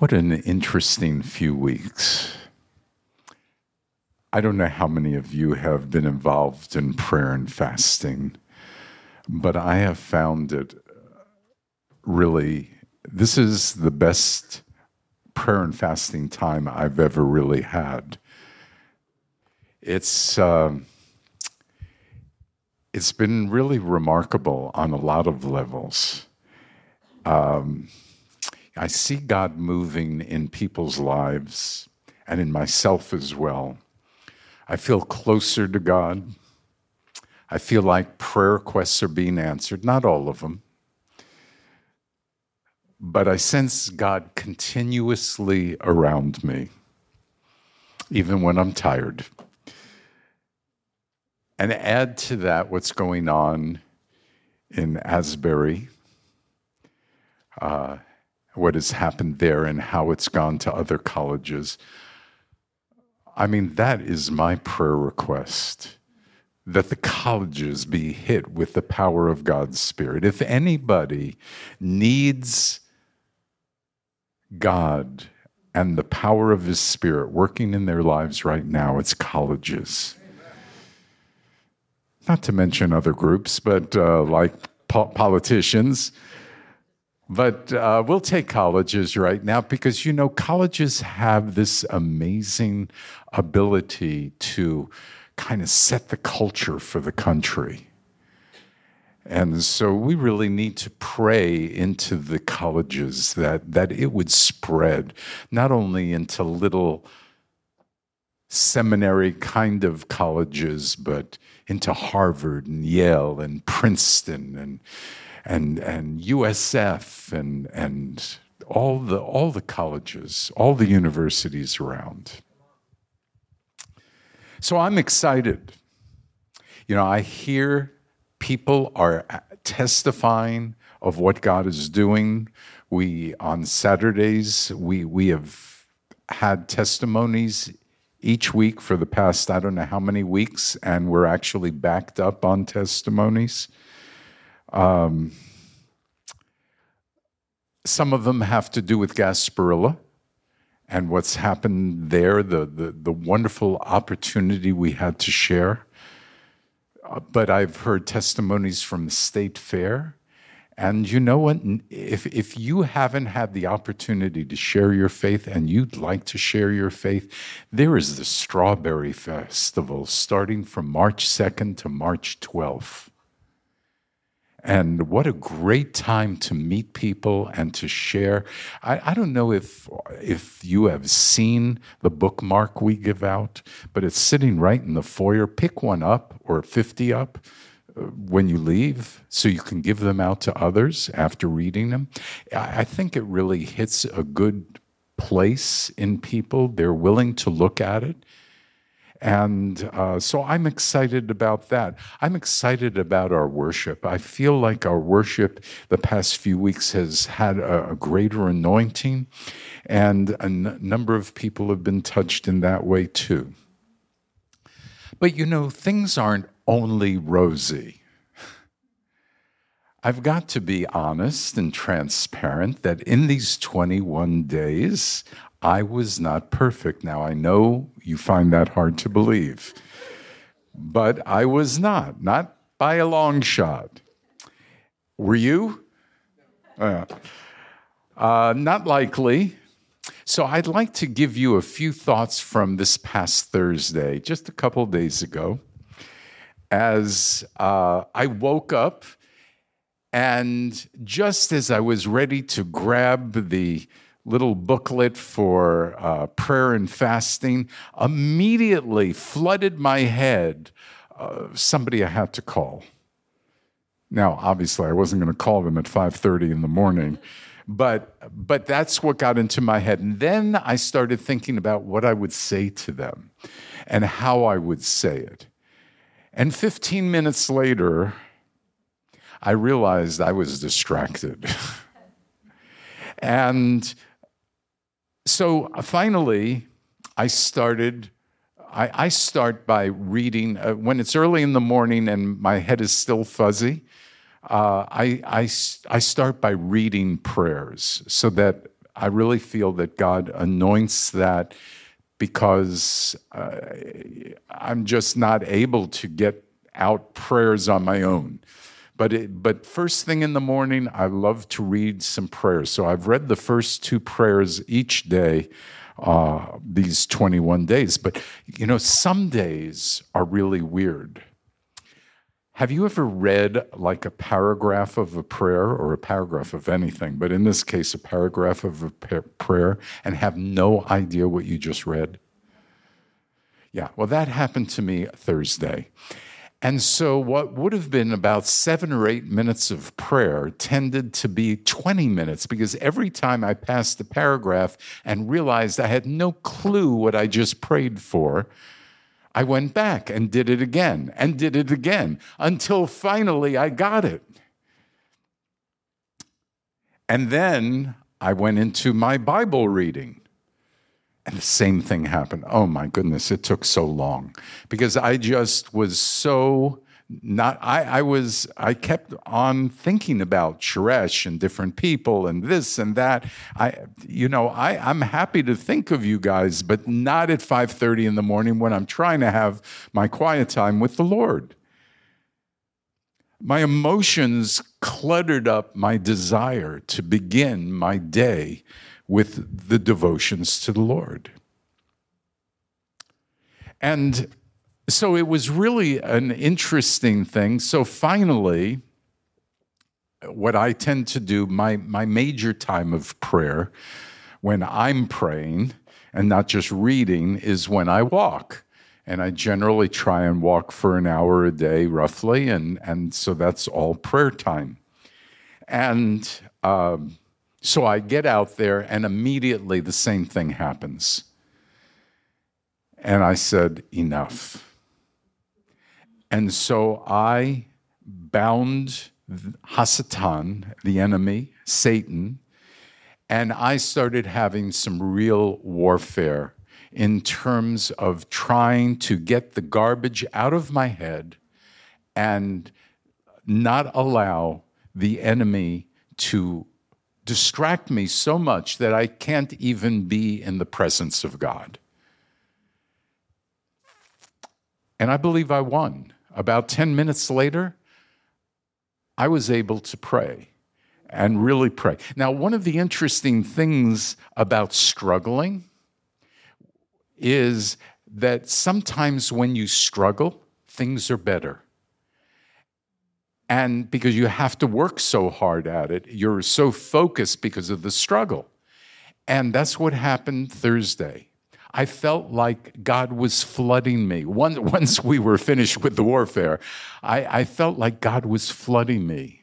What an interesting few weeks. I don't know how many of you have been involved in prayer and fasting, but I have found it really, this is the best prayer and fasting time I've ever really had. It's, uh, it's been really remarkable on a lot of levels. Um, I see God moving in people's lives and in myself as well. I feel closer to God. I feel like prayer requests are being answered, not all of them. But I sense God continuously around me, even when I'm tired. And add to that what's going on in Asbury, uh, what has happened there, and how it's gone to other colleges. I mean, that is my prayer request that the colleges be hit with the power of God's Spirit. If anybody needs God and the power of His Spirit working in their lives right now, it's colleges. Not to mention other groups, but uh, like po- politicians. But uh, we'll take colleges right now because, you know, colleges have this amazing ability to kind of set the culture for the country. And so we really need to pray into the colleges that, that it would spread, not only into little seminary kind of colleges, but into Harvard and Yale and Princeton and and and USF and and all the all the colleges, all the universities around. So I'm excited. You know, I hear people are uh, testifying of what God is doing. We on Saturdays we we have had testimonies each week for the past I don't know how many weeks, and we're actually backed up on testimonies. Um, some of them have to do with Gasparilla and what's happened there, the, the, the wonderful opportunity we had to share. Uh, but I've heard testimonies from the state fair. And you know what? If, if you haven't had the opportunity to share your faith and you'd like to share your faith, there is the Strawberry Festival starting from March 2nd to March 12th. And what a great time to meet people and to share. I, I, don't know if, if you have seen the bookmark we give out, but it's sitting right in the foyer. Pick one up or 50 up uh, when you leave so you can give them out to others after reading them. I, I think it really hits a good place in people. They're willing to look at it and uh, so I'm excited about that. I'm excited about our worship. I feel like our worship the past few weeks has had a, a greater anointing, and a n- number of people have been touched in that way too. But you know, things aren't only rosy. I've got to be honest and transparent that in these 21 days, I was not perfect. Now, I know you find that hard to believe, but I was not, not by a long shot. Were you? Uh, uh, not likely. So, I'd like to give you a few thoughts from this past Thursday, just a couple days ago, as uh, I woke up and just as I was ready to grab the little booklet for uh, prayer and fasting immediately flooded my head uh, somebody i had to call. Now obviously i wasn't going to call them at 5.30 in the morning but but that's what got into my head. And then i started thinking about what i would say to them and how i would say it. And 15 minutes later i realized i was distracted. And so uh, finally, I started. I, I start by reading uh, when it's early in the morning and my head is still fuzzy. Uh, I, I, I start by reading prayers so that I really feel that God anoints that because uh, I'm just not able to get out prayers on my own. But it, but first thing in the morning, I love to read some prayers. So I've read the first two prayers each day uh, these 21 days. But you know, some days are really weird. Have you ever read like a paragraph of a prayer or a paragraph of anything, but in this case, a paragraph of a prayer and have no idea what you just read? Yeah, well, that happened to me Thursday. And so, what would have been about seven or eight minutes of prayer tended to be 20 minutes because every time I passed the paragraph and realized I had no clue what I just prayed for, I went back and did it again and did it again until finally I got it. And then I went into my Bible reading. And the same thing happened. Oh my goodness, it took so long because I just was so not I, I was I kept on thinking about Suresh and different people and this and that. I you know, I, I'm happy to think of you guys, but not at 5:30 in the morning when I'm trying to have my quiet time with the Lord. My emotions cluttered up my desire to begin my day with the devotions to the Lord. And so it was really an interesting thing. So finally, what I tend to do, my, my major time of prayer when I'm praying and not just reading, is when I walk. And I generally try and walk for an hour a day, roughly. And, and so that's all prayer time. And um, so I get out there, and immediately the same thing happens. And I said, Enough. And so I bound Hasatan, the enemy, Satan, and I started having some real warfare in terms of trying to get the garbage out of my head and not allow the enemy to distract me so much that I can't even be in the presence of God. And I believe I won. About 10 minutes later, I was able to pray and really pray. Now, one of the interesting things about struggling is that sometimes when you struggle, things are better. And because you have to work so hard at it, you're so focused because of the struggle. And that's what happened Thursday. I felt like God was flooding me. Once we were finished with the warfare, I, I felt like God was flooding me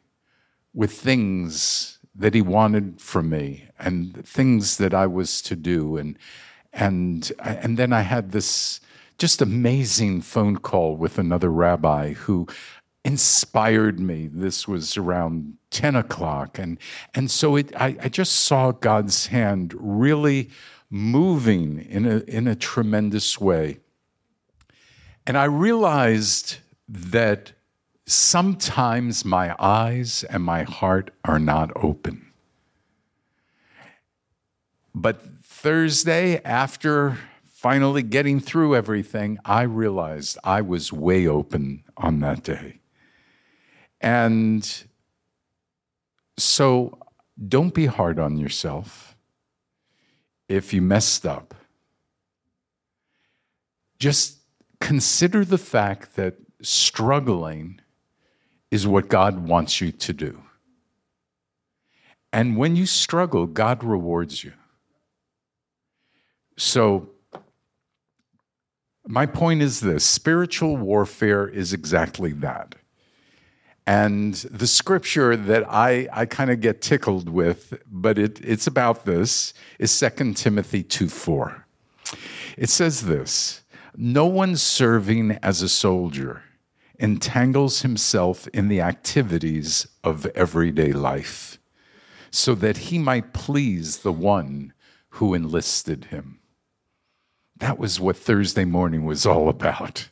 with things that He wanted from me and things that I was to do. And, and, and then I had this just amazing phone call with another rabbi who inspired me. This was around 10 o'clock. And, and so it, I, I just saw God's hand really moving in a, in a tremendous way. And I realized that sometimes my eyes and my heart are not open. But Thursday, after finally getting through everything, I realized I was way open on that day. And so don't be hard on yourself if you messed up, just consider the fact that struggling is what God wants you to do. And when you struggle, God rewards you. So, my point is this spiritual warfare is exactly that. And the scripture that I, I kind of get tickled with, but it, it's about this, is 2 Timothy 2 4. It says this No one serving as a soldier entangles himself in the activities of everyday life so that he might please the one who enlisted him. That was what Thursday morning was all about.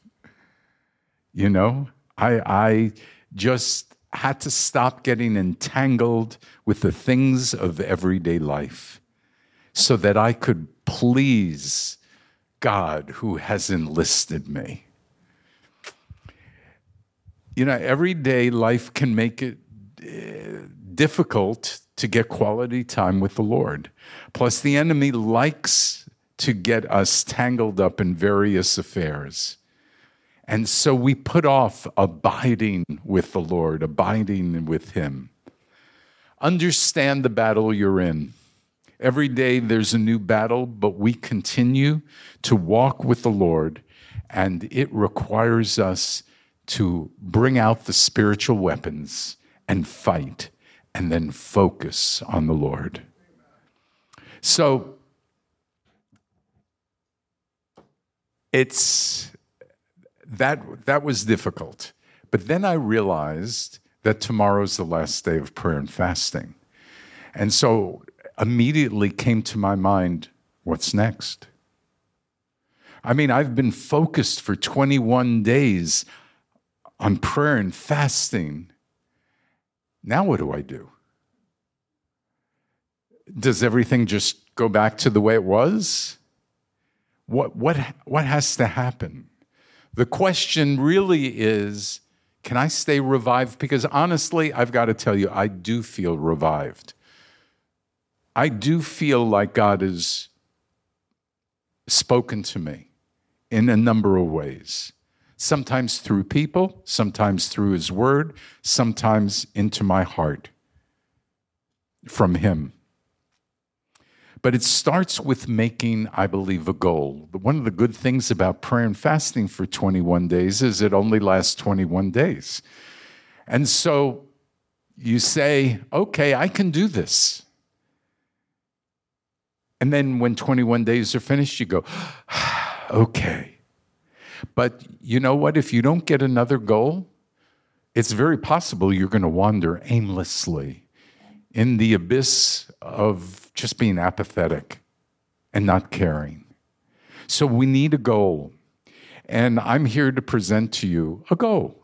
You know, I, I, just had to stop getting entangled with the things of everyday life so that I could please God who has enlisted me. You know, every day life can make it uh, difficult to get quality time with the Lord. Plus, the enemy likes to get us tangled up in various affairs. And so we put off abiding with the Lord, abiding with Him. Understand the battle you're in. Every day there's a new battle, but we continue to walk with the Lord, and it requires us to bring out the spiritual weapons and fight and then focus on the Lord. So it's that that was difficult. But then I realized that tomorrow's the last day of prayer and fasting. And so immediately came to my mind, what's next? I mean, I've been focused for 21 days on prayer and fasting. Now, what do I do? Does everything just go back to the way it was? What, what, what has to happen? The question really is can I stay revived? Because honestly, I've got to tell you, I do feel revived. I do feel like God has spoken to me in a number of ways sometimes through people, sometimes through His Word, sometimes into my heart from Him. But it starts with making, I believe, a goal. One of the good things about prayer and fasting for 21 days is it only lasts 21 days. And so you say, okay, I can do this. And then when 21 days are finished, you go, okay, but you know what? If you don't get another goal, it's very possible you're going to wander aimlessly in the abyss of just being apathetic and not caring. So we need a goal. And I'm here to present to you a goal.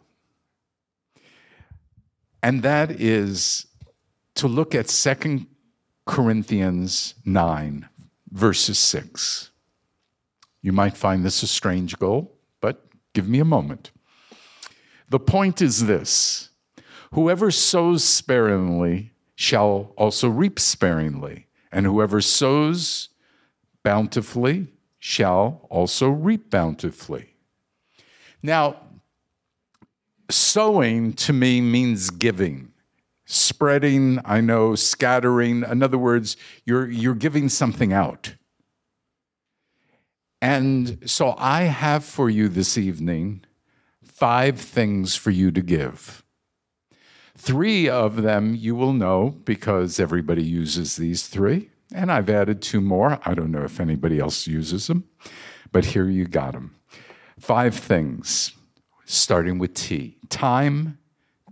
And that is to look at Second Corinthians 9, verses 6. You might find this a strange goal. But give me a moment. The point is this whoever sows sparingly shall also reap sparingly, and whoever sows bountifully shall also reap bountifully. Now, sowing to me means giving. Spreading, I know, scattering. In other words, you're, you're giving something out. And so I have for you this evening five things for you to give. Three of them you will know because everybody uses these three. And I've added two more. I don't know if anybody else uses them, but here you got them. Five things, starting with T time,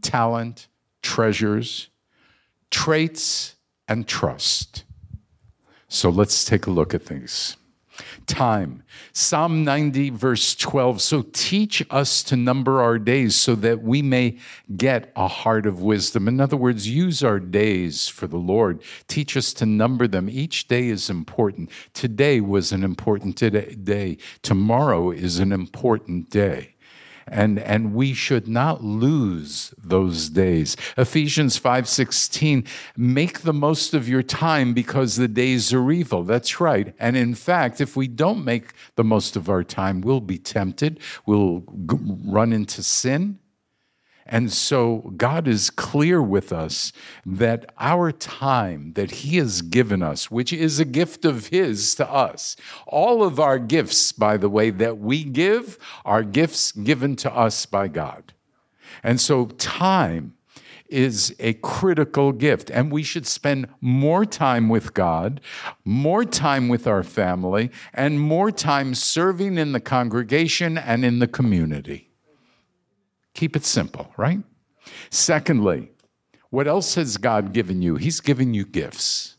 talent, treasures, traits, and trust. So let's take a look at these time. Psalm 90, verse 12. So teach us to number our days so that we may get a heart of wisdom. In other words, use our days for the Lord. Teach us to number them. Each day is important. Today was an important day. Tomorrow is an important day and and we should not lose those days. Ephesians 5:16 make the most of your time because the days are evil. That's right. And in fact if we don't make the most of our time we'll be tempted. We'll run into sin and so God is clear with us that our time that He has given us, which is a gift of His to us, all of our gifts, by the way, that we give are gifts given to us by God. And so time is a critical gift. And we should spend more time with God, more time with our family, and more time serving in the congregation and in the community. Keep it simple, right? Secondly, what else has God given you? He's given you gifts.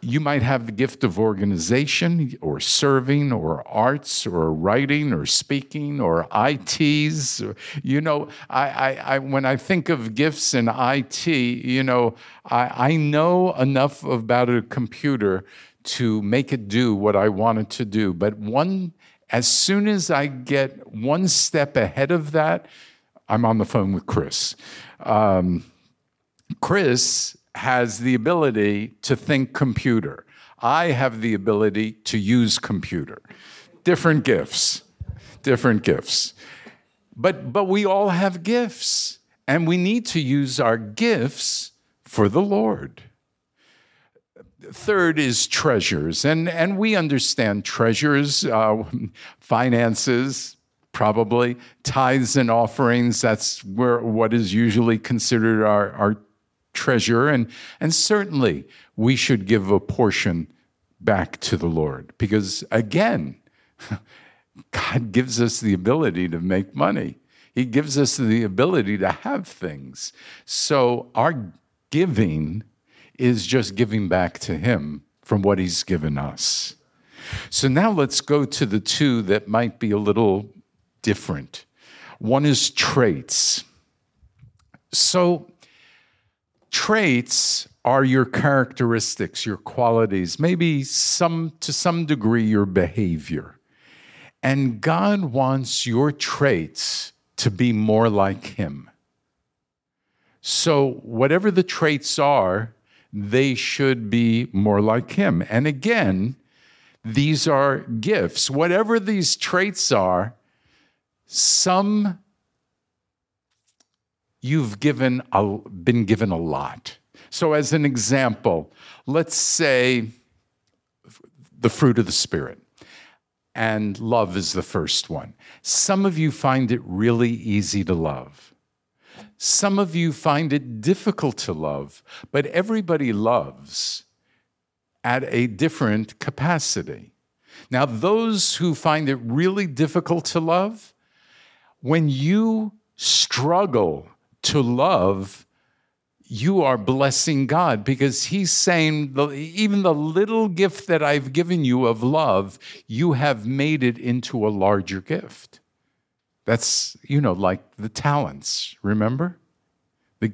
you might have the gift of organization or serving or arts or writing or speaking or ITs. You know, I, I, I when I think of gifts in IT, you know, I, I know enough about a computer to make it do what I want it to do. But one, as soon as I get one step ahead of that, I'm on the phone with Chris. Um, Chris has the ability to think computer. I have the ability to use computer. Different gifts, different gifts. But, but we all have gifts, and we need to use our gifts for the Lord. Third is treasures, and, and we understand treasures, uh, finances, probably tithes and offerings. That's where what is usually considered our, our treasure. And, and certainly we should give a portion back to the Lord because, again, God gives us the ability to make money. He gives us the ability to have things. So our giving is just giving back to Him from what He's given us. So now let's go to the two that might be a little different. One is traits. So traits are your characteristics, your qualities, maybe some to some degree your behavior. And God wants your traits to be more like him. So whatever the traits are, they should be more like him. And again, these are gifts. Whatever these traits are, some you've given a, been given a lot. So, as an example, let's say the fruit of the Spirit, and love is the first one. Some of you find it really easy to love. Some of you find it difficult to love, but everybody loves at a different capacity. Now, those who find it really difficult to love, when you struggle to love, you are blessing God because He's saying, even the little gift that I've given you of love, you have made it into a larger gift. That's, you know, like the talents, remember? The,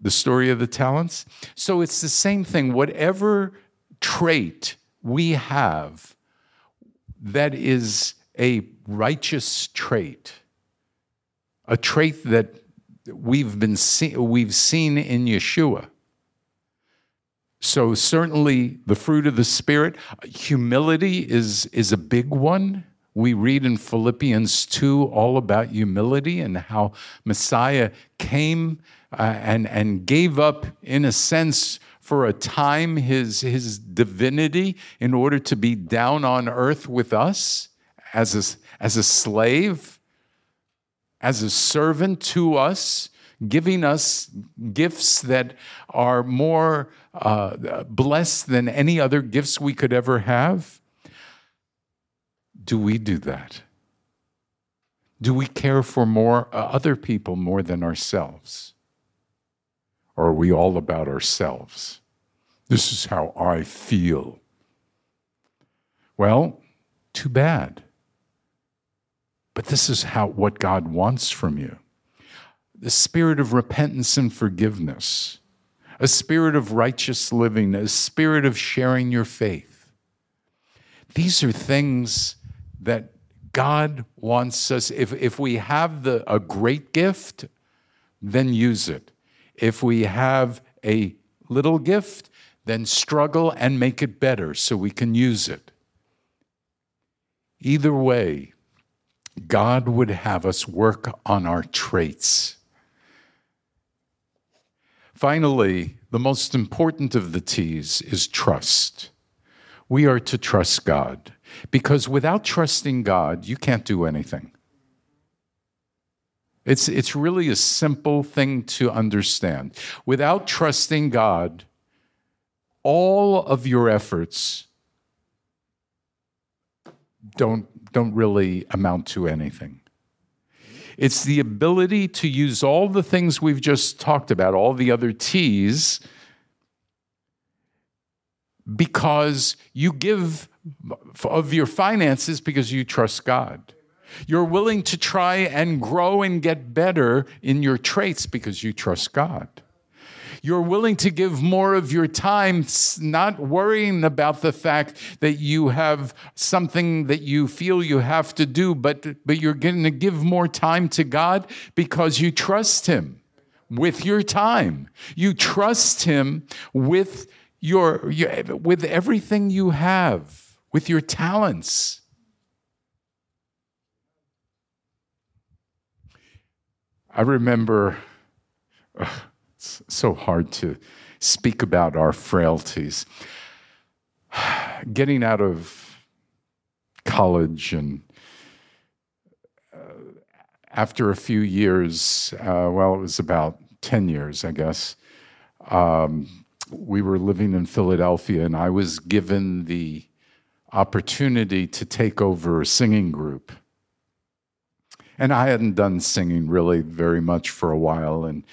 the story of the talents? So it's the same thing. Whatever trait we have that is a righteous trait, a trait that we've been see- we've seen in Yeshua. So certainly the fruit of the spirit, humility is is a big one. We read in Philippians 2 all about humility and how Messiah came uh, and and gave up in a sense for a time his his divinity in order to be down on earth with us as a, as a slave as a servant to us, giving us gifts that are more uh, blessed than any other gifts we could ever have? Do we do that? Do we care for more uh, other people more than ourselves? Or are we all about ourselves? This is how I feel. Well, too bad. But this is how what God wants from you. The spirit of repentance and forgiveness, a spirit of righteous living, a spirit of sharing your faith. These are things that God wants us, if, if we have the, a great gift, then use it. If we have a little gift, then struggle and make it better so we can use it. Either way, God would have us work on our traits. Finally, the most important of the T's is trust. We are to trust God because without trusting God, you can't do anything. It's, it's really a simple thing to understand. Without trusting God, all of your efforts don't don't really amount to anything. It's the ability to use all the things we've just talked about, all the other T's, because you give of your finances because you trust God. You're willing to try and grow and get better in your traits because you trust God. You're willing to give more of your time, not worrying about the fact that you have something that you feel you have to do, but, but you're going to give more time to God because you trust Him with your time. You trust Him with your, your with everything you have, with your talents. I remember. Uh, it's so hard to speak about our frailties. Getting out of college and uh, after a few years, uh, well, it was about 10 years, I guess, um, we were living in Philadelphia, and I was given the opportunity to take over a singing group. And I hadn't done singing really very much for a while. And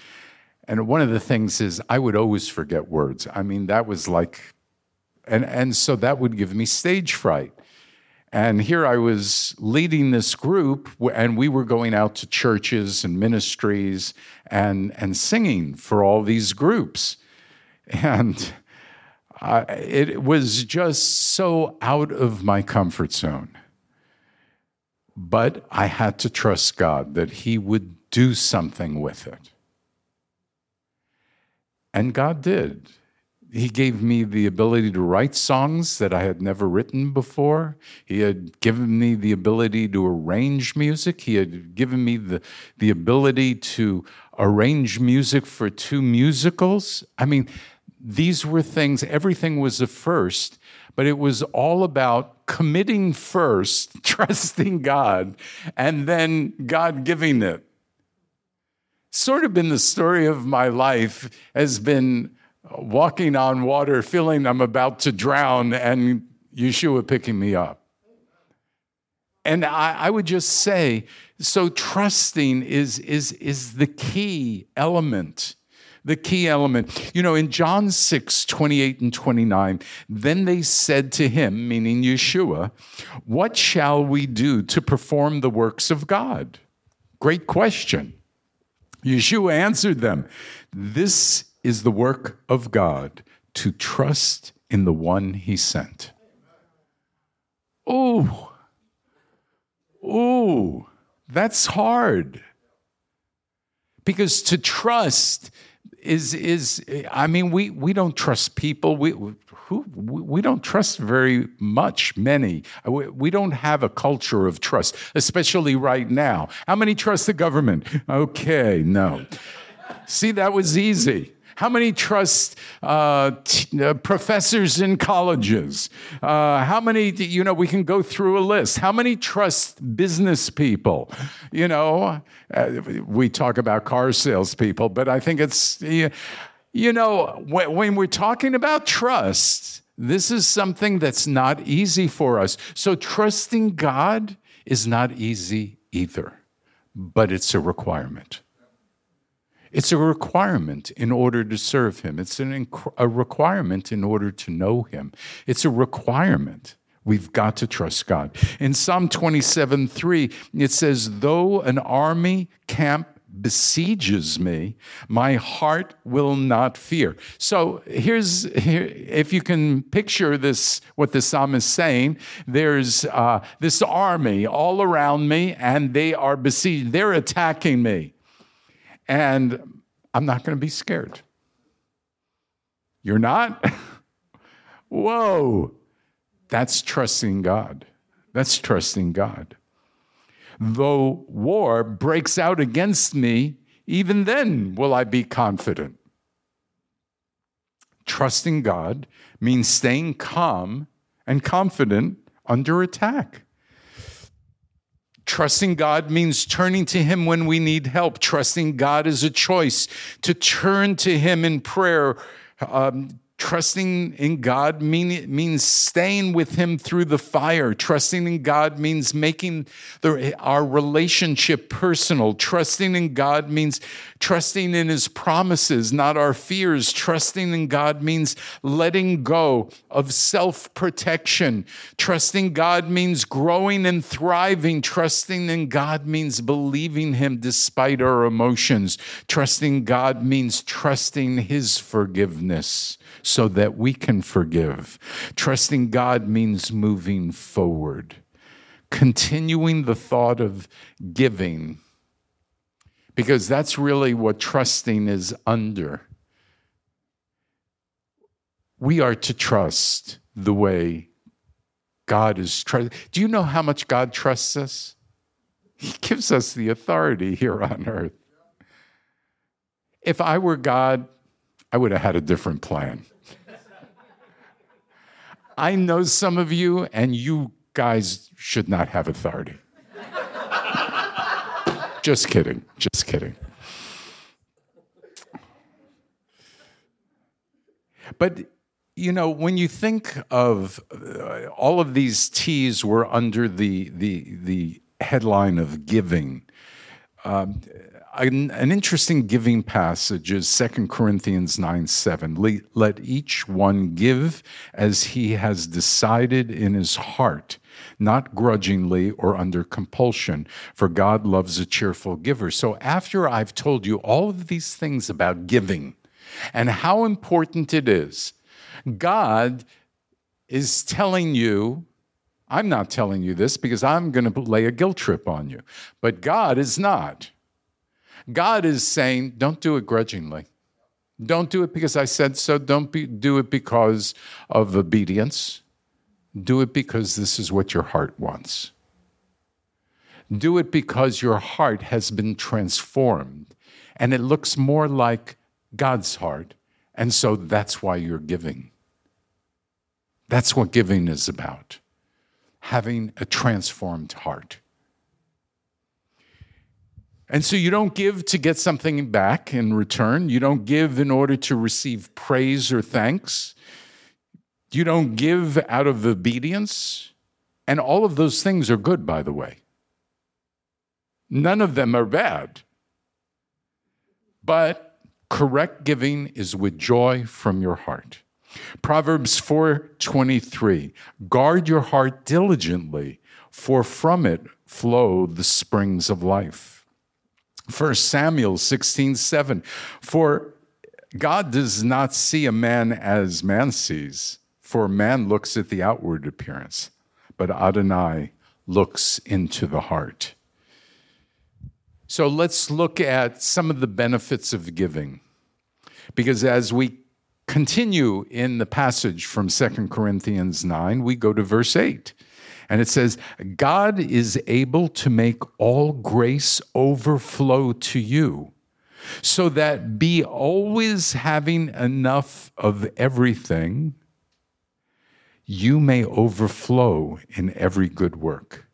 and one of the things is I would always forget words. I mean, that was like, and, and so that would give me stage fright. And here I was leading this group, and we were going out to churches and ministries and, and singing for all these groups. And uh, it was just so out of my comfort zone. But I had to trust God that He would do something with it. And God did. He gave me the ability to write songs that I had never written before. He had given me the ability to arrange music. He had given me the, the ability to arrange music for two musicals. I mean, these were things, everything was a first, but it was all about committing first, trusting God, and then God giving it sort of been the story of my life has been walking on water, feeling I'm about to drown, and Yeshua picking me up. And I, I, would just say, so trusting is, is, is the key element. The key element. You know, in John 6, 28 and 29, then they said to him, meaning Yeshua, What shall we do to perform the works of God? Great question. Yeshua answered them, This is the work of God, to trust in the one he sent. Oh, oh, that's hard. Because to trust is is I mean we we don't trust people. We who we don't trust very much. Many we, we don't have a culture of trust, especially right now. How many trust the government? Okay, no. See, that was easy. How many trust uh, t- uh, professors in colleges? Uh, how many, you know, we can go through a list. How many trust business people? You know, uh, we talk about car salespeople, but I think it's, you know, when, when we're talking about trust, this is something that's not easy for us. So trusting God is not easy either, but it's a requirement. It's a requirement in order to serve Him. It's an inc- a requirement in order to know Him. It's a requirement. We've got to trust God. In Psalm 27 3, it says, Though an army camp besieges me, my heart will not fear. So here's, here, if you can picture this, what the psalmist is saying, there's uh, this army all around me and they are besieged. They're attacking me and I'm not going to be scared. You're not? Whoa. That's trusting God. That's trusting God. Though war breaks out against me, even then will I be confident. Trusting God means staying calm and confident under attack. Trusting God means turning to Him when we need help. Trusting God is a choice to turn to Him in prayer, um, Trusting in God mean, means staying with Him through the fire. Trusting in God means making the, our relationship personal. Trusting in God means trusting in His promises, not our fears. Trusting in God means letting go of self protection. Trusting God means growing and thriving. Trusting in God means believing Him despite our emotions. Trusting God means trusting His forgiveness so that we can forgive. Trusting God means moving forward, continuing the thought of giving, because that's really what trusting is under. We are to trust the way God is trusted. Do you know how much God trusts us? He gives us the authority here on earth. If I were God, I would have had a different plan. I know some of you, and you guys should not have authority. just kidding. Just kidding. But you know, when you think of uh, all of these T's were under the the the headline of giving. Um, an, an, interesting giving passage is 2 Corinthians 9 7. Let each one give as he has decided in his heart, not grudgingly or under compulsion, for God loves a cheerful giver. So, after I've told you all of these things about giving and how important it is, God is telling you I'm not telling you this because I'm going to lay a guilt trip on you, but God is not. God is saying, don't do it grudgingly. Don't do it because I said so. Don't be, do it because of obedience. Do it because this is what your heart wants. Do it because your heart has been transformed and it looks more like God's heart. And so that's why you're giving. That's what giving is about having a transformed heart. And so you don't give to get something back in return. You don't give in order to receive praise or thanks. You don't give out of obedience. And all of those things are good, by the way. None of them are bad. But correct giving is with joy from your heart. Proverbs 4:23 Guard your heart diligently for from it flow the springs of life. 1 Samuel 16 7. For God does not see a man as man sees, for man looks at the outward appearance, but Adonai looks into the heart. So let's look at some of the benefits of giving. Because as we continue in the passage from 2 Corinthians 9, we go to verse 8. And it says, God is able to make all grace overflow to you, so that be always having enough of everything, you may overflow in every good work.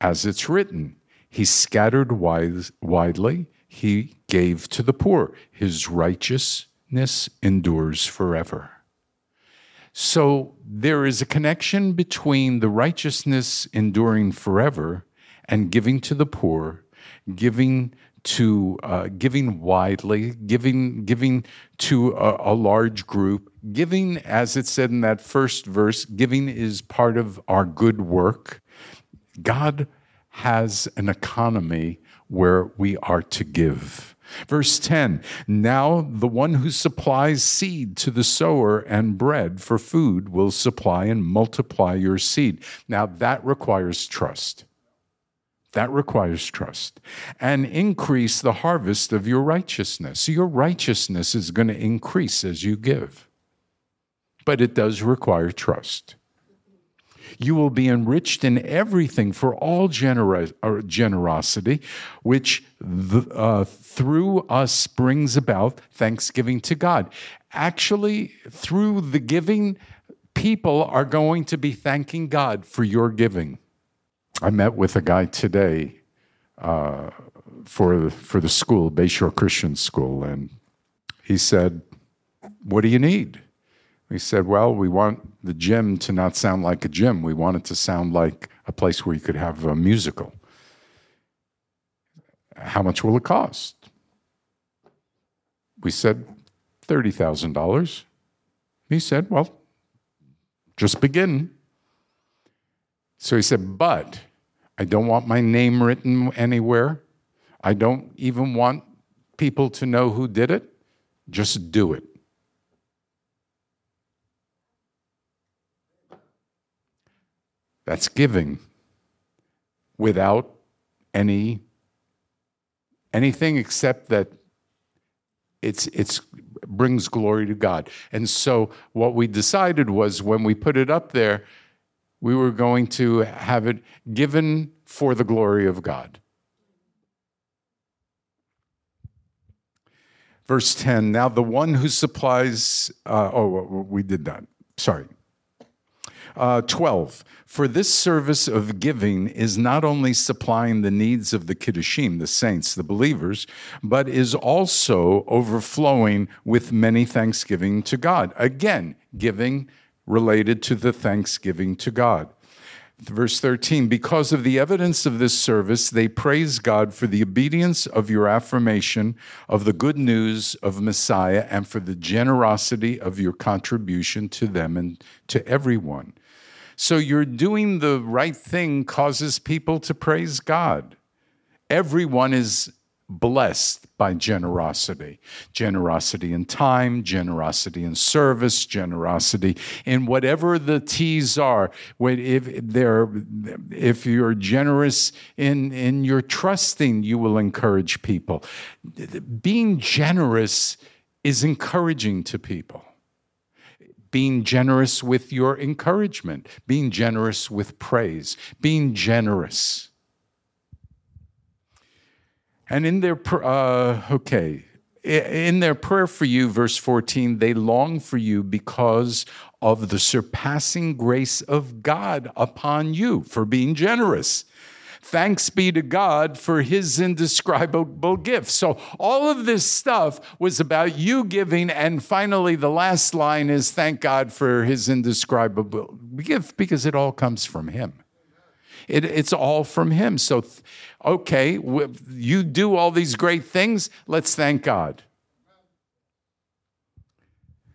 As it's written, He scattered wise, widely, He gave to the poor, His righteousness endures forever. So there is a connection between the righteousness enduring forever and giving to the poor, giving to uh, giving widely, giving giving to a, a, large group, giving, as it said in that first verse, giving is part of our good work. God has an economy where we are to give. Verse 10 Now the one who supplies seed to the sower and bread for food will supply and multiply your seed. Now that requires trust. That requires trust. And increase the harvest of your righteousness. Your righteousness is going to increase as you give. But it does require trust. You will be enriched in everything for all generosity, which uh, through us brings about thanksgiving to God. Actually, through the giving, people are going to be thanking God for your giving. I met with a guy today uh, for, for the school, Bayshore Christian School, and he said, What do you need? We said, well, we want the gym to not sound like a gym. We want it to sound like a place where you could have a musical. How much will it cost? We said $30,000. He said, well, just begin. So he said, but I don't want my name written anywhere. I don't even want people to know who did it. Just do it. That's giving without any anything except that it's it's brings glory to God. And so what we decided was when we put it up there, we were going to have it given for the glory of God. Verse 10 Now the one who supplies, uh, oh, we did that. Sorry. Uh, 12. For this service of giving is not only supplying the needs of the Kedoshim, the saints, the believers, but is also overflowing with many thanksgiving to God. Again, giving related to the thanksgiving to God. Verse 13, because of the evidence of this service, they praise God for the obedience of your affirmation of the good news of Messiah and for the generosity of your contribution to them and to everyone. So, you're doing the right thing causes people to praise God. Everyone is blessed by generosity generosity in time, generosity in service, generosity in whatever the T's are. If, they're, if you're generous in, in your trusting, you will encourage people. Being generous is encouraging to people being generous with your encouragement, being generous with praise, being generous. And in their, uh, okay, in their prayer for you, verse 14, they long for you because of the surpassing grace of God upon you for being generous. Thanks be to God for his indescribable gift. So, all of this stuff was about you giving. And finally, the last line is thank God for his indescribable gift because it all comes from him. It, it's all from him. So, okay, you do all these great things. Let's thank God.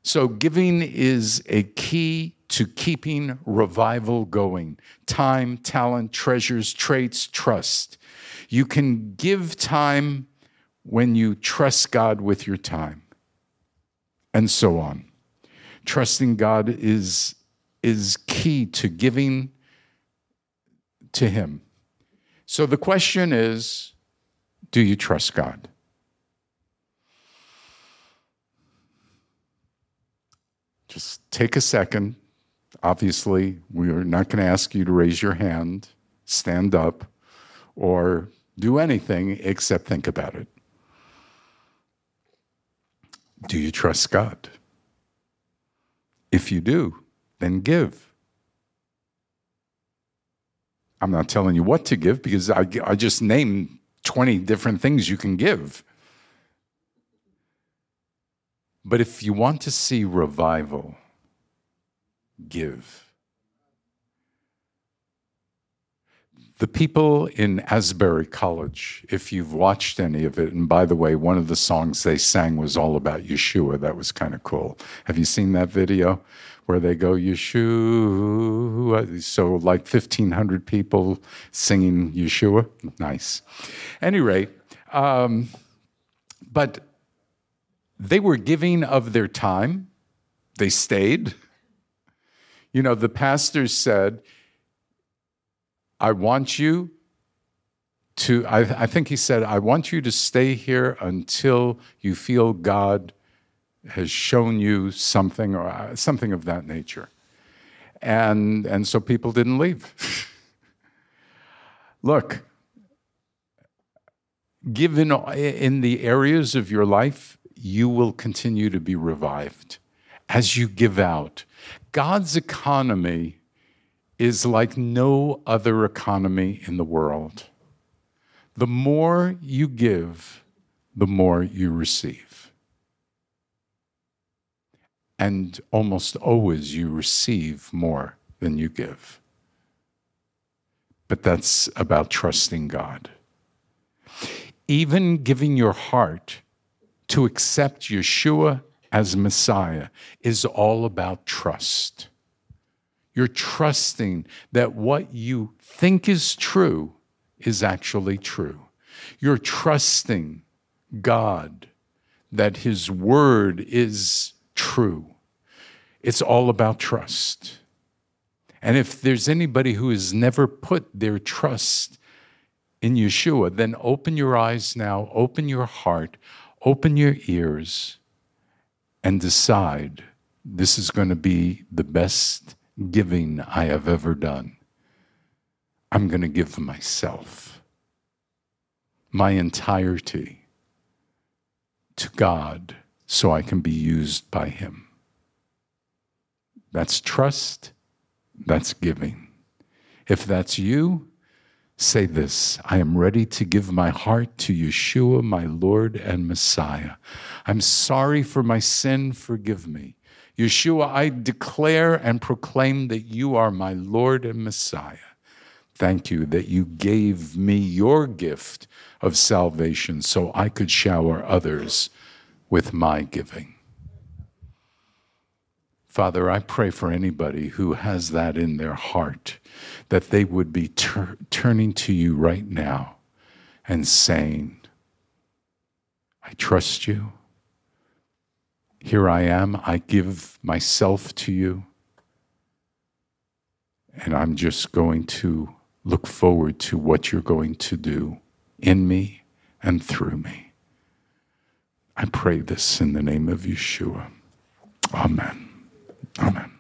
So, giving is a key to keeping revival going time, talent, treasures, traits, trust. You can give time when you trust God with your time, and so on. Trusting God is, is key to giving to Him. So the question is do you trust God? Just take a second. Obviously, we're not going to ask you to raise your hand, stand up, or do anything except think about it. Do you trust God? If you do, then give. I'm not telling you what to give because I, I just named 20 different things you can give. But if you want to see revival, give. The people in Asbury College, if you've watched any of it, and by the way, one of the songs they sang was all about Yeshua. That was kind of cool. Have you seen that video? where they go Yeshua. So like fifteen hundred people singing Yeshua. Nice. Any rate, um, but they were giving of their time. They stayed. You know, the pastor said, I want you to, I, I, think he said, I want you to stay here until you feel God has shown you something or uh, something of that nature. And, and so people didn't leave. Look, given in the areas of your life, you will continue to be revived as you give out. God's economy is like no other economy in the world. The more you give, the more you receive. and almost always you receive more than you give. But that's about trusting God. Even giving your heart to accept Yeshua as Messiah is all about trust. You're trusting that what you think is true is actually true. You're trusting God that His Word is true. It's all about trust. And if there's anybody who has never put their trust in Yeshua, then open your eyes now, open your heart, open your ears, and decide this is going to be the best giving I have ever done. I'm going to give myself, my entirety, to God so I can be used by Him. That's trust, that's giving. If that's you, say this I am ready to give my heart to Yeshua, my Lord and Messiah. I'm sorry for my sin, forgive me. Yeshua, I declare and proclaim that you are my Lord and Messiah. Thank you that you gave me your gift of salvation so I could shower others with my giving. Father, I pray for anybody who has that in their heart, that they would be tur- turning to you right now and saying, I trust you. Here I am. I give myself to you. And I'm just going to look forward to what you're going to do in me and through me. I pray this in the name of Yeshua. Amen. Amen.